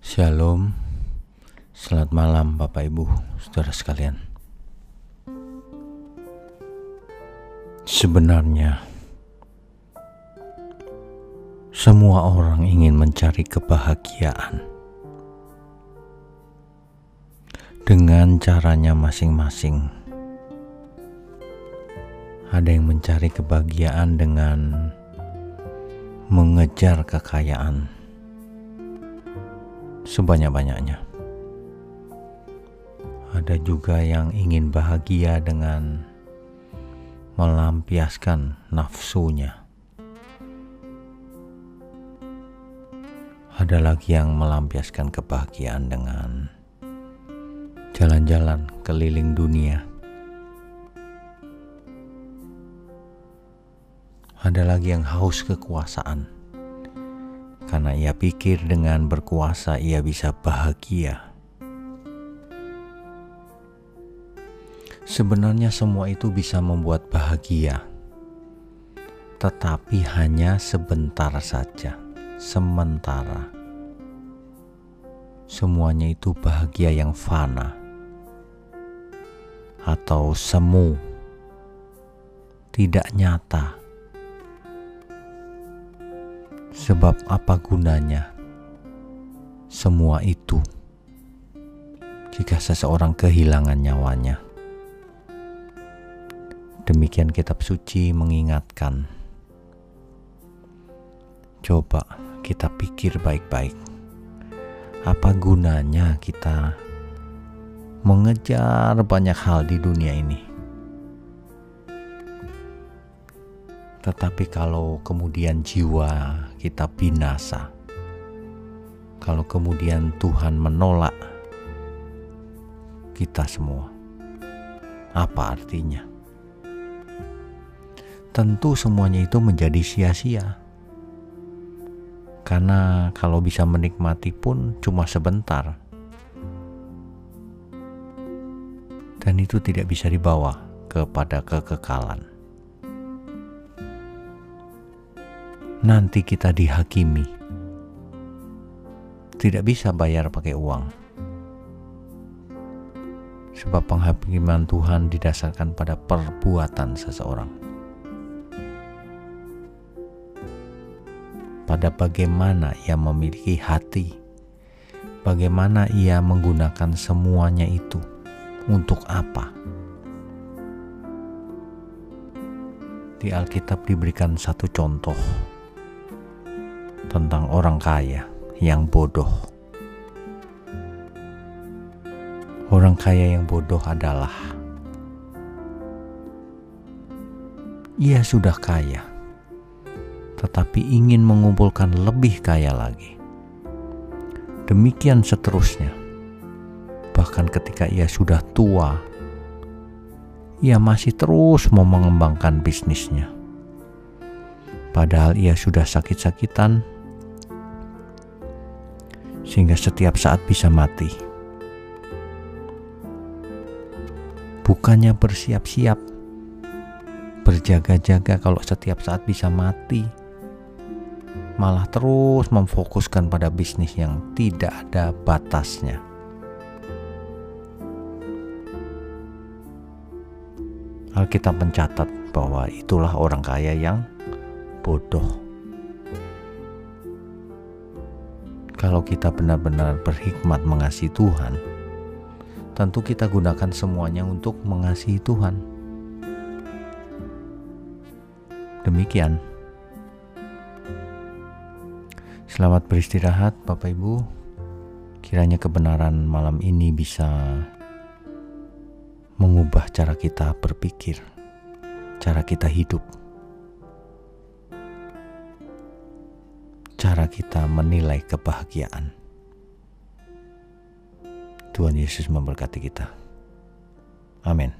Shalom, selamat malam Bapak Ibu, saudara sekalian. Sebenarnya, semua orang ingin mencari kebahagiaan dengan caranya masing-masing. Ada yang mencari kebahagiaan dengan mengejar kekayaan sebanyak-banyaknya. Ada juga yang ingin bahagia dengan melampiaskan nafsunya. Ada lagi yang melampiaskan kebahagiaan dengan jalan-jalan keliling dunia. Ada lagi yang haus kekuasaan karena ia pikir dengan berkuasa ia bisa bahagia. Sebenarnya semua itu bisa membuat bahagia, tetapi hanya sebentar saja, sementara. Semuanya itu bahagia yang fana atau semu, tidak nyata Sebab apa gunanya semua itu jika seseorang kehilangan nyawanya? Demikian kitab suci mengingatkan. Coba kita pikir baik-baik. Apa gunanya kita mengejar banyak hal di dunia ini? Tetapi kalau kemudian jiwa kita binasa, kalau kemudian Tuhan menolak kita semua, apa artinya? Tentu semuanya itu menjadi sia-sia. Karena kalau bisa menikmati pun cuma sebentar. Dan itu tidak bisa dibawa kepada kekekalan. Nanti kita dihakimi. Tidak bisa bayar pakai uang. Sebab penghakiman Tuhan didasarkan pada perbuatan seseorang. Pada bagaimana ia memiliki hati, bagaimana ia menggunakan semuanya itu, untuk apa? Di Alkitab diberikan satu contoh tentang orang kaya yang bodoh. Orang kaya yang bodoh adalah ia sudah kaya, tetapi ingin mengumpulkan lebih kaya lagi. Demikian seterusnya, bahkan ketika ia sudah tua, ia masih terus mau mengembangkan bisnisnya. Padahal ia sudah sakit-sakitan sehingga setiap saat bisa mati. Bukannya bersiap-siap, berjaga-jaga kalau setiap saat bisa mati, malah terus memfokuskan pada bisnis yang tidak ada batasnya. Alkitab mencatat bahwa itulah orang kaya yang bodoh. Kalau kita benar-benar berhikmat mengasihi Tuhan, tentu kita gunakan semuanya untuk mengasihi Tuhan. Demikian. Selamat beristirahat, Bapak Ibu. Kiranya kebenaran malam ini bisa mengubah cara kita berpikir, cara kita hidup. Cara kita menilai kebahagiaan. Tuhan Yesus memberkati kita. Amin.